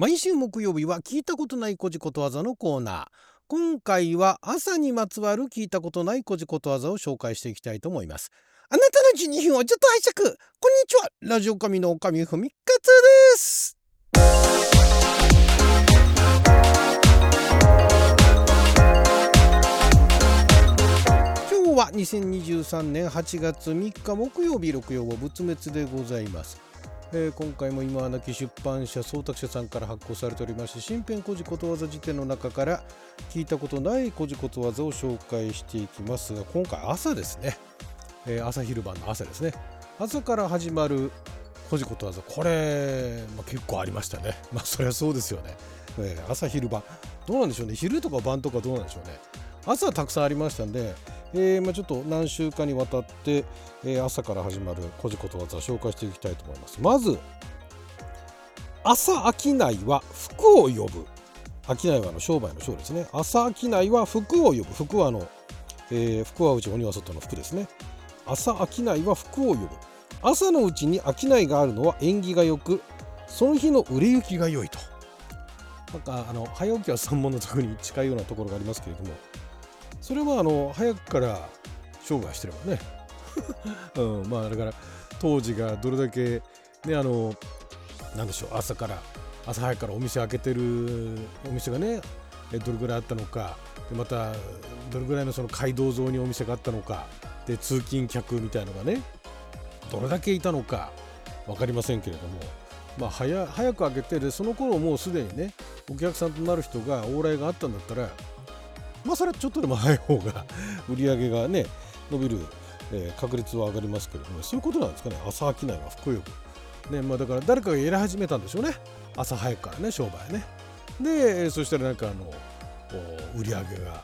毎週木曜日は聞いたことないこじことわざのコーナー。今回は朝にまつわる聞いたことないこじことわざを紹介していきたいと思います。あなたの12分をちょっと拝借。こんにちは。ラジオ神の神ふみかつです。今日は2023年8月3日木曜日六曜は仏滅でございます。えー、今回も今はなき出版社総託社さんから発行されておりまして新編古事ことわざ辞典の中から聞いたことない古事ことわざを紹介していきます。が今回朝ですね、えー、朝昼晩の朝ですね。朝から始まる古事ことわざ。これ、まあ、結構ありましたね。まあそりゃそうですよね、えー、朝昼晩。どうなんでしょうね。昼とか晩とかどうなんでしょうね。朝たくさんありましたんでえー、まあ、ちょっと何週間にわたって、えー、朝から始まる古事ことわざを紹介していきたいと思います。まず朝商いは福を呼ぶ。商いはの商売の商ですね。朝商いは福を呼ぶ。福はの、えー、福は内鬼は外の福ですね。朝商いは福を呼ぶ。朝のうちに商いがあるのは縁起が良くその日の売れ行きが良いと。なんかあの早起きは三文の特に近いようなところがありますけれどもそれはあの早くから商売してればね、うん、まあだから当時がどれだけねあのなんでしょう朝から朝早くからお店開けてるお店がねどれぐらいあったのかでまたどれぐらいのその街道沿いにお店があったのかで通勤客みたいのがねどれだけいたのか分かりませんけれども、まあ早、早く開けてでその頃もうすでにねお客さんとなる人が往来があったんだったらまあそれはちょっとでも早い方が 売り上げがね伸びる、えー、確率は上がりますけれどもそういうことなんですかね。朝商いは福よく。ねまあだから誰かがやり始めたんでしょうね。朝早くからね商売ね。でそしたらなんかあの売り上げが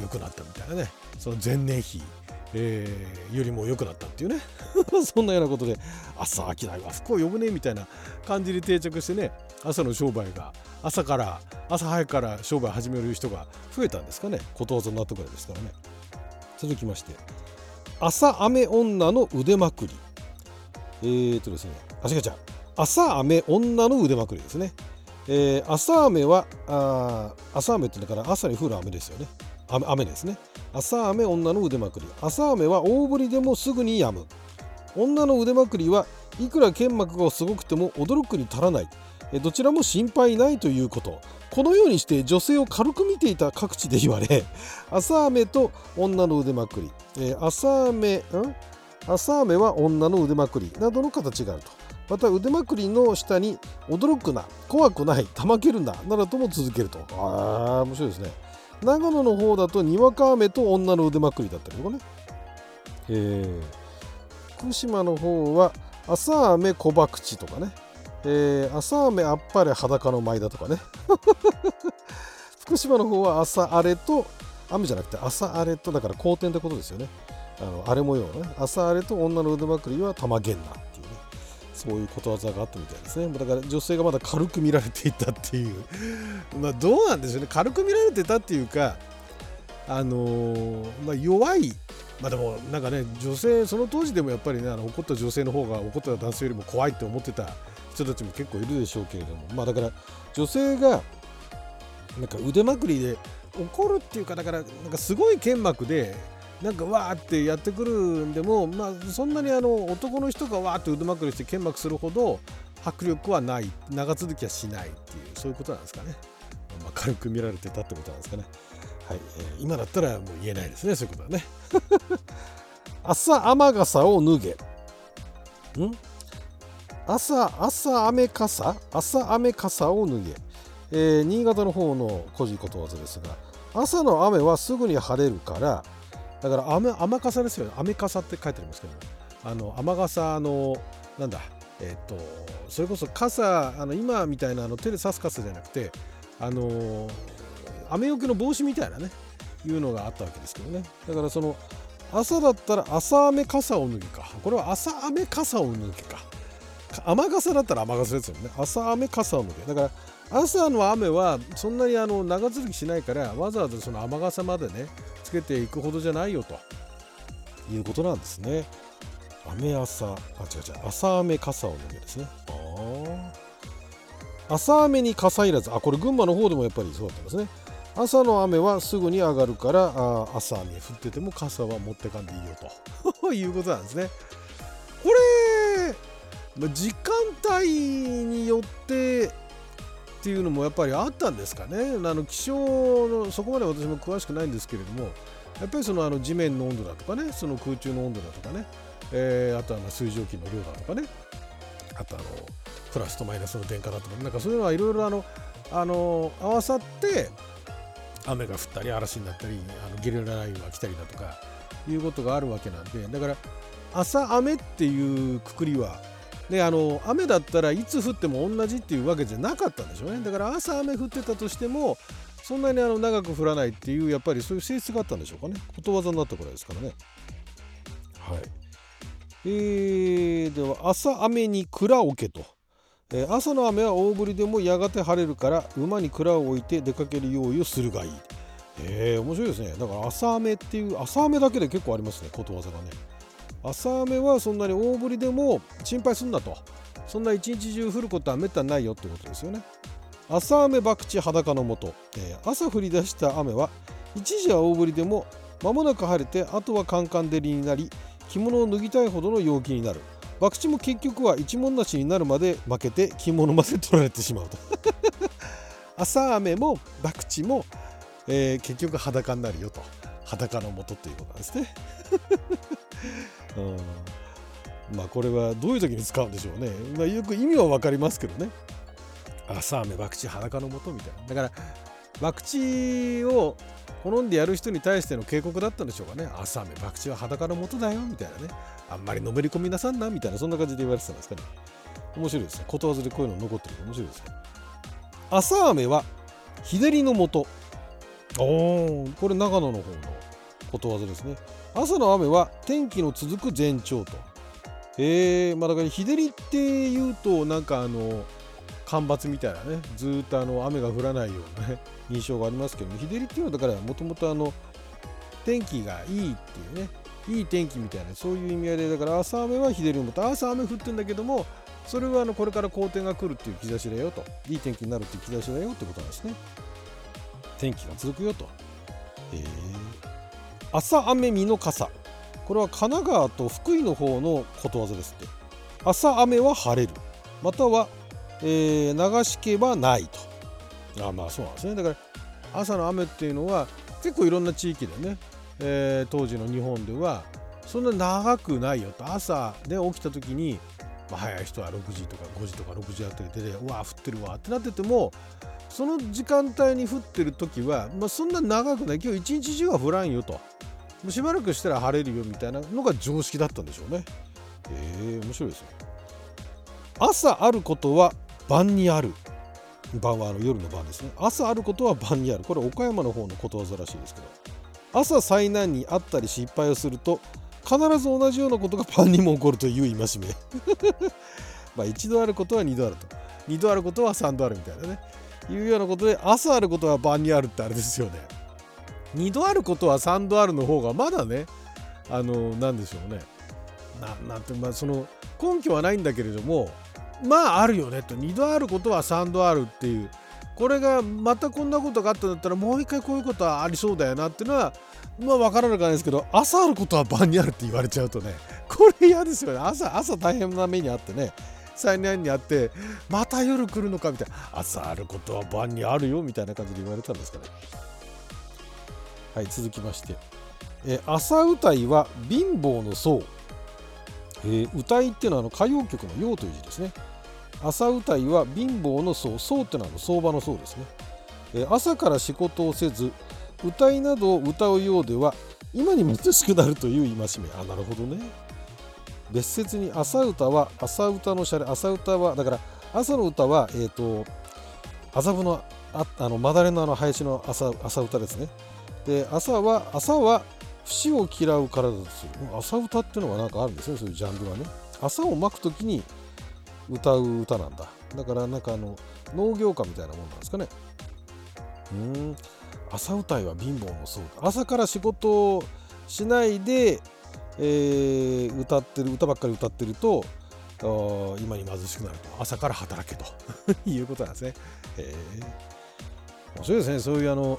良くなったみたいなね。その前年比えー、よりも良くなったっていうね。そんなようなことで朝商いは福を呼ぶねみたいな感じで定着してね朝の商売が朝から朝早くから商売始める人が増えたんですかね。ことわざになったぐらいですからね。続きまして朝雨女の腕まくり。えー、っとですねあ違う違う。朝雨女の腕まくりですね。えー、朝雨はあ朝雨ってだから朝に降る雨ですよね。雨ですね。朝雨女の腕まくり。朝雨は大降りでもすぐに止む。女の腕まくりはいくら剣幕がすごくても驚くに足らない。どちらも心配ないということ。このようにして女性を軽く見ていた各地で言われ 朝雨と女の腕まくり、え、朝雨ん？朝雨は女の腕まくりなどの形があると。また腕まくりの下に驚くな怖くないたまけるななどとも続けると。ああ面白いですね。長野の方だとにわか雨と女の腕まくりだったりとかね。えー、福島の方は朝雨小博打とかね。えー、朝雨あっぱれ裸の舞だとかね。福島の方は朝荒れと雨じゃなくて朝荒れとだから好転ってことですよね。あの荒れ模様ね。朝荒れと女の腕まくりは玉げんな。っそういうことわざがあったみたいですね。だから女性がまだ軽く見られていたっていう。まどうなんでしょうね。軽く見られてたっていうかあの、まあ、弱い。まあでもなんかね女性その当時でもやっぱりねあの怒った女性の方が怒った男性よりも怖いって思ってた人たちも結構いるでしょうけれども。まあだから女性がなんか腕まくりで怒るっていうかだからなんかすごい剣幕でなんかわーってやってくるんでもまあそんなにあの男の人がわーって腕まくりして剣幕するほど迫力はない長続きはしないっていうそういうことなんですかね、まあ、軽く見られてたってことなんですかね。はい、えー、今だったらもう言えないですねそういうことはね。朝雨傘を脱げ。ん？朝朝雨傘？朝雨傘を脱げ、えー、新潟の方の古事ことわざですが朝の雨はすぐに晴れるからだから雨雨傘ですよね。雨傘って書いてありますけどあの雨傘のなんだえっ、とそれこそ傘あの今みたいなあの手で差す傘じゃなくてあの雨よけの帽子みたいなねいうのがあったわけですけどね。だからその朝だったら朝雨傘を脱ぎか。これは朝雨傘を脱ぎか。雨傘だったら雨傘ですよね。朝雨傘を脱げだから朝の雨はそんなにあの長続きしないからわざわざその雨傘までねつけていくほどじゃないよと。いうことなんですね。雨朝。あ違う違う。朝雨傘を脱げですね。あ朝雨に傘いらず。あこれ群馬の方でもやっぱりそうだったんですね。朝の雨はすぐに上がるからあ朝雨降ってても傘は持ってかんでいいよと。いうことなんですね。これ時間帯によってっていうのもやっぱりあったんですかね。あの気象のそこまで私も詳しくないんですけれどもやっぱりそのあの地面の温度だとかねその空中の温度だとかね、えー、あとは水蒸気の量だとかねあとあのプラスとマイナスの電荷だとかなんかそういうのはいろいろあのあの合わさって雨が降ったり嵐になったりあのゲリラ雷雨が来たりだとかいうことがあるわけなんでだから朝雨っていうくくりはであの雨だったらいつ降っても同じっていうわけじゃなかったんでしょうね。だから朝雨降ってたとしてもそんなにあの長く降らないっていうやっぱりそういう性質があったんでしょうかね。ことわざになったくらいですからね。はい。えー、では朝雨に蔵をけと、えー、朝の雨は大降りでもやがて晴れるから馬に蔵を置いて出かける用意をするがいい。えー、面白いですね。だから朝雨っていう朝雨だけで結構ありますねことわざがね朝雨はそんなに大降りでも心配すんなと。そんな一日中降ることはめったにないよってことですよね。朝雨博打裸のもと、えー、朝降り出した雨は一時は大降りでも間もなく晴れてあとはカンカン照りになり着物を脱ぎたいほどの陽気になる。博打も結局は一文なしになるまで負けて着物まで取られてしまうと。朝雨も博打も、えー、結局裸になるよと。裸のもとということなんですね。うん。まあこれはどういう時に使うんでしょうね、まあ、よく意味は分かりますけどね。朝雨博打裸のもとみたいな。だから博打を好んでやる人に対しての警告だったんでしょうかね。朝雨博打は裸のもとだよみたいなね。あんまりのめり込みなさんなみたいなそんな感じで言われてたんですかね。面白いですね。ことわざでこういうの残ってる面白いですね。朝雨は日照りのもとおおこれ長野の方の。ことわざですね。朝の雨は天気の続く前兆と。えー、まあだから日照りっていうとなんかあの干ばつみたいなねずっとあの雨が降らないようなね 印象がありますけども日照りっていうのはだからもともとあの天気がいいっていうねいい天気みたいなそういう意味合いでだから朝雨は日照りのもと朝雨降ってんだけどもそれはあのこれから好天が来るっていう兆しだよと。いい天気になるっていう兆しだよってことなんですね。天気が続くよと。へえ朝雨見の傘これは神奈川と福井の方のことわざですって。朝雨は晴れる。または、えー、流しけばないと。あまあそうなんですね。だから朝の雨っていうのは結構いろんな地域でね、えー、当時の日本ではそんな長くないよと。朝で起きた時に、まあ、早い人は6時とか5時とか6時あたりで、うわ降ってるわってなっててもその時間帯に降ってる時は、まあ、そんな長くない。今日一日中は降らんよと。うしばらくしたら晴れるよみたいなのが常識だったんでしょうね。えー、面白いですよ朝あることは晩にある。晩はあの夜の晩ですね。朝あることは晩にある。これ岡山の方のことわざらしいですけど。朝災難にあったり失敗をすると必ず同じようなことが晩にも起こるという戒め。まあ一度あることは二度あると。二度あることは三度あるみたいなね。いうようなことで朝あることは晩にあるってあれですよね。2度あることは3度あるの方がまだねあの何でしょうね。ななんてまあその根拠はないんだけれどもまああるよねと。2度あることは3度あるっていう。これがまたこんなことがあったんだったらもう一回こういうことはありそうだよなっていうのはまあ分からなくないですけど朝あることは晩にあるって言われちゃうとねこれ嫌ですよね。朝朝大変な目にあってね災難にあってまた夜来るのかみたいな。朝あることは晩にあるよみたいな感じで言われたんですかね。はい続きまして。え朝歌いは貧乏の僧、えー、歌いっていうのはあの歌謡曲の「謡」という字ですね。朝歌いは貧乏の僧。僧っていうのは相場の僧ですね、えー、朝から仕事をせず歌いなどを歌うようでは今に貧しくなるという戒め。あなるほどね。別説に朝歌は朝歌のシャレ。朝歌はだから朝の歌はえっ、ー、と麻布のああのまだれのあの林の朝朝歌ですね。で朝は朝は節を嫌うからだとする。朝歌っていうのがなんかあるんですねそういうジャンルはね。朝をまく時に歌う歌なんだ。だからなんかあの農業歌みたいなもんなんですかね。うん。朝歌いは貧乏もそう朝から仕事をしないでえー、歌ってる歌ばっかり歌ってると今に貧しくなると。朝から働けと。いうことなんですね。えー、面白いですね。そういうあの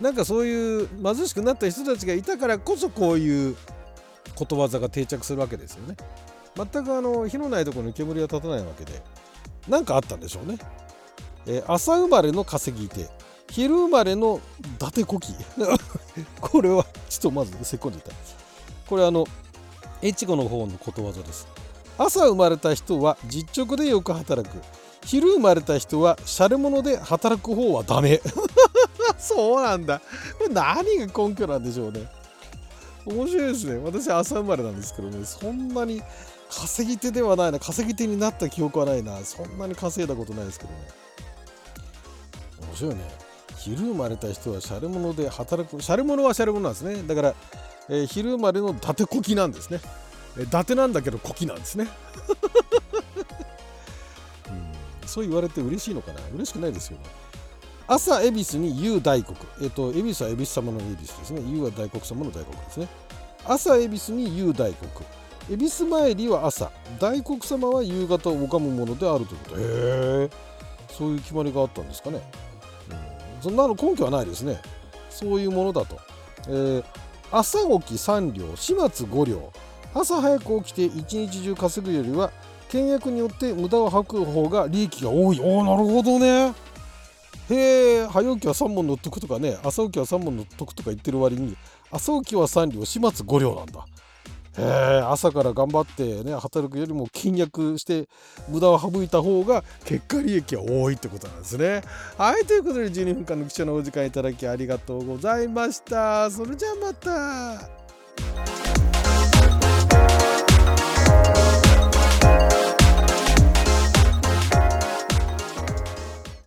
なんかそういう貧しくなった人たちがいたからこそこういうことわざが定着するわけですよね。全くあの火のないところに煙は立たないわけで何かあったんでしょうね。えー、朝生まれの稼ぎ手昼生まれの伊達こき。これはちょっとまずせっこんでいた。これあの越後の方のことわざです。朝生まれた人は実直でよく働く。昼生まれた人はシャレ者で働く方はダメ。そうなんだ。これ何が根拠なんでしょうね。面白いですね。私朝生まれなんですけどね。そんなに稼ぎ手ではないな。稼ぎ手になった記憶はないな。そんなに稼いだことないですけどね。面白いね。昼生まれた人はシャレ者で働く。シャレ者はシャレ者なんですね。だから、えー、昼生まれの伊達こきなんですね、えー、伊達なんだけどこきなんですね。うん。そう言われて嬉しいのかな。嬉しくないですよね。朝恵比寿に雄大国えっ、と恵比寿は恵比寿様の恵比寿ですね。雄は大国様の大国ですね。朝恵比寿に雄大国恵比寿参りは朝。大黒様は夕方を拝むものであるということ。へえ。そういう決まりがあったんですかね、うん、そんなの根拠はないですね。そういうものだと、えー、朝起き3両。始末5両。朝早く起きて一日中稼ぐよりは倹約によって無駄を吐く方が利益が多い。おおなるほどね。へえ早起きは3本乗っとくとかね朝起きは3本乗っとくとか言ってる割に朝起きは3両始末5両なんだへえ朝から頑張ってね働くよりも倹約して無駄を省いた方が結果利益は多いってことなんですね。はいということで12分間の貴重なお時間いただきありがとうございました。それじゃあまた。